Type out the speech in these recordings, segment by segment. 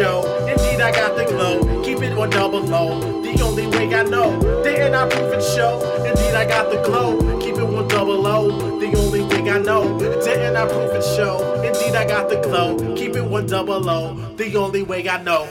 show. Indeed, I got the glow. Keep it on double low. The only way I know. Didn't I prove it show? Indeed, I got the glow. Keep it on double low. The only thing I know. Didn't I prove it show? Indeed, I got the glow. Keep it on double low. The only way I know.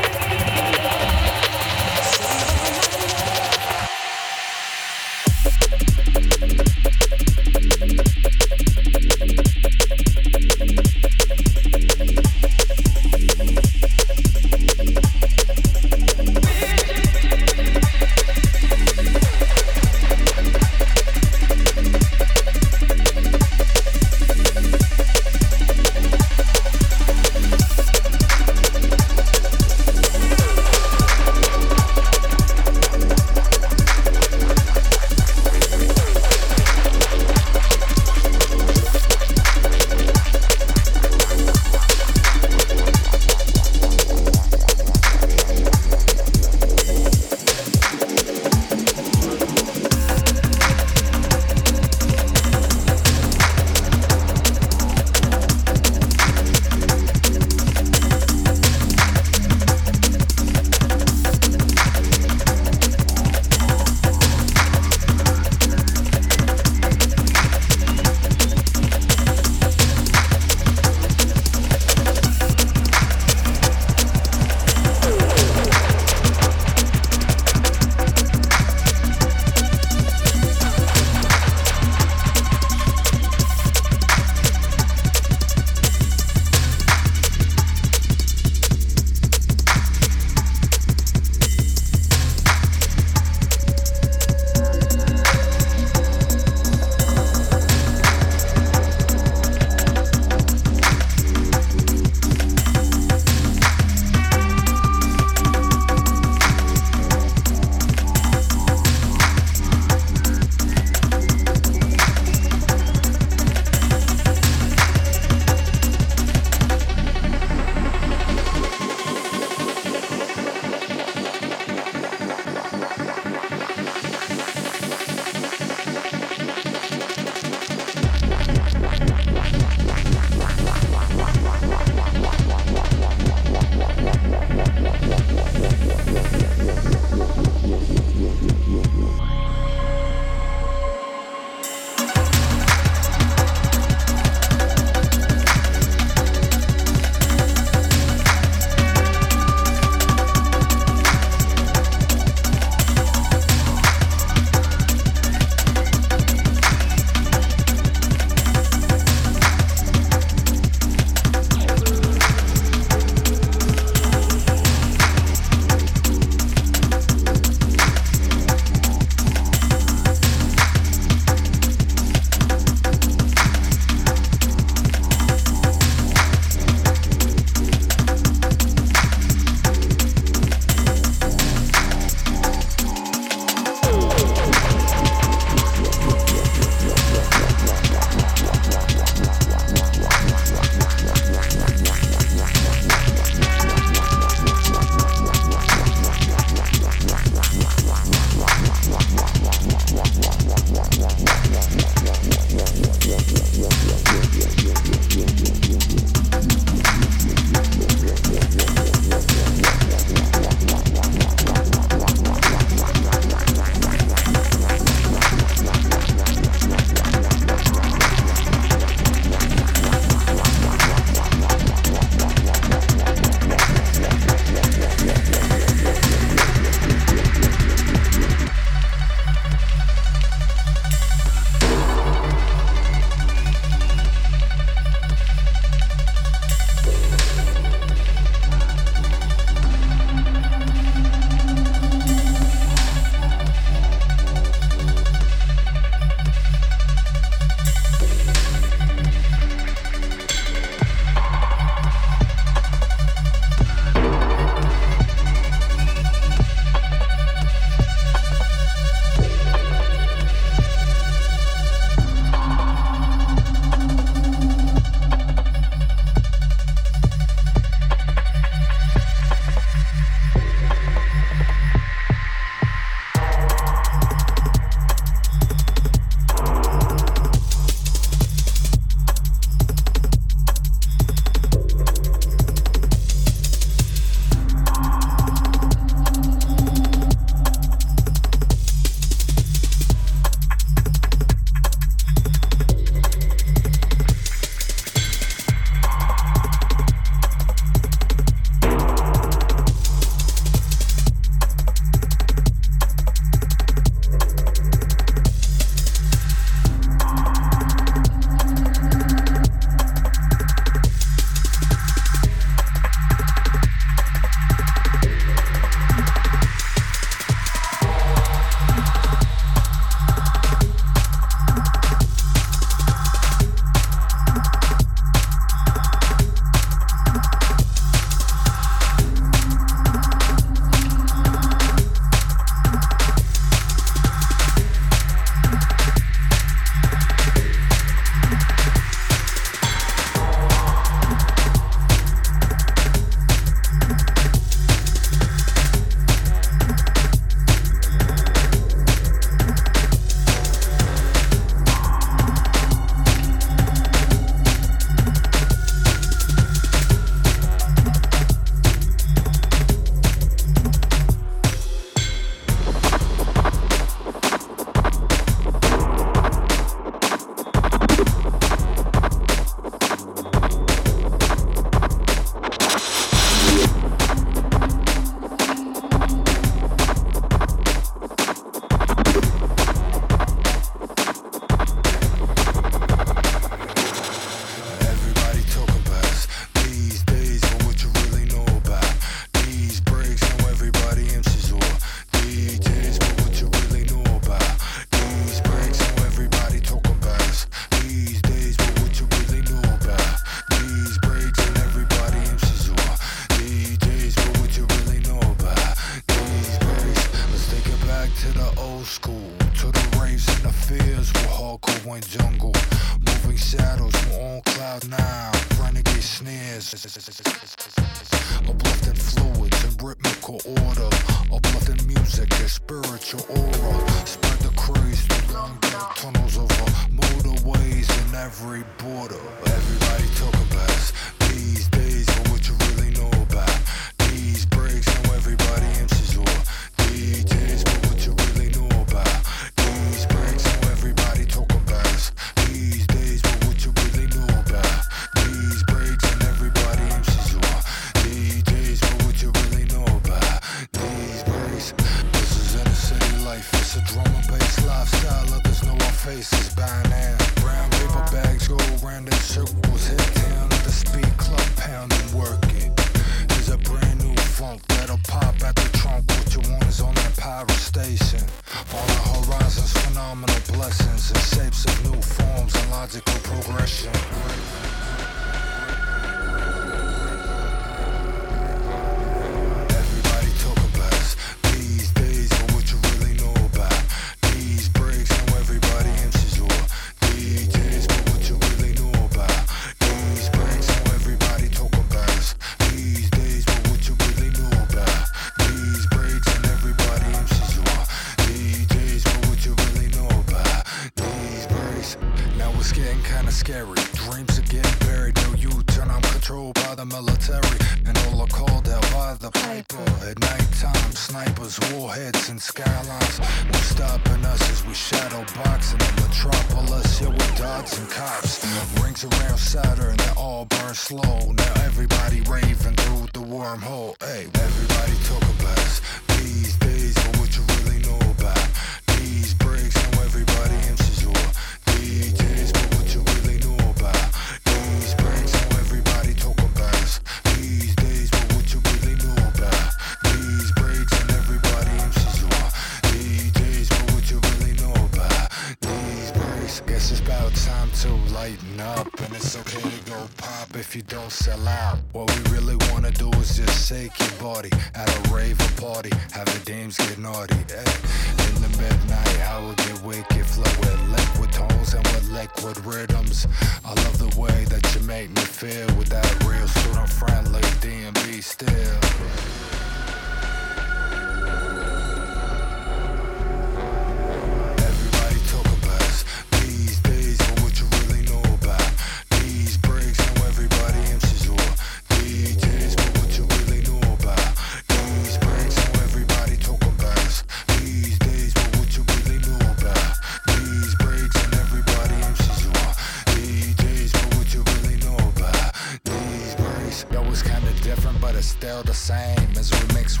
The same as we mix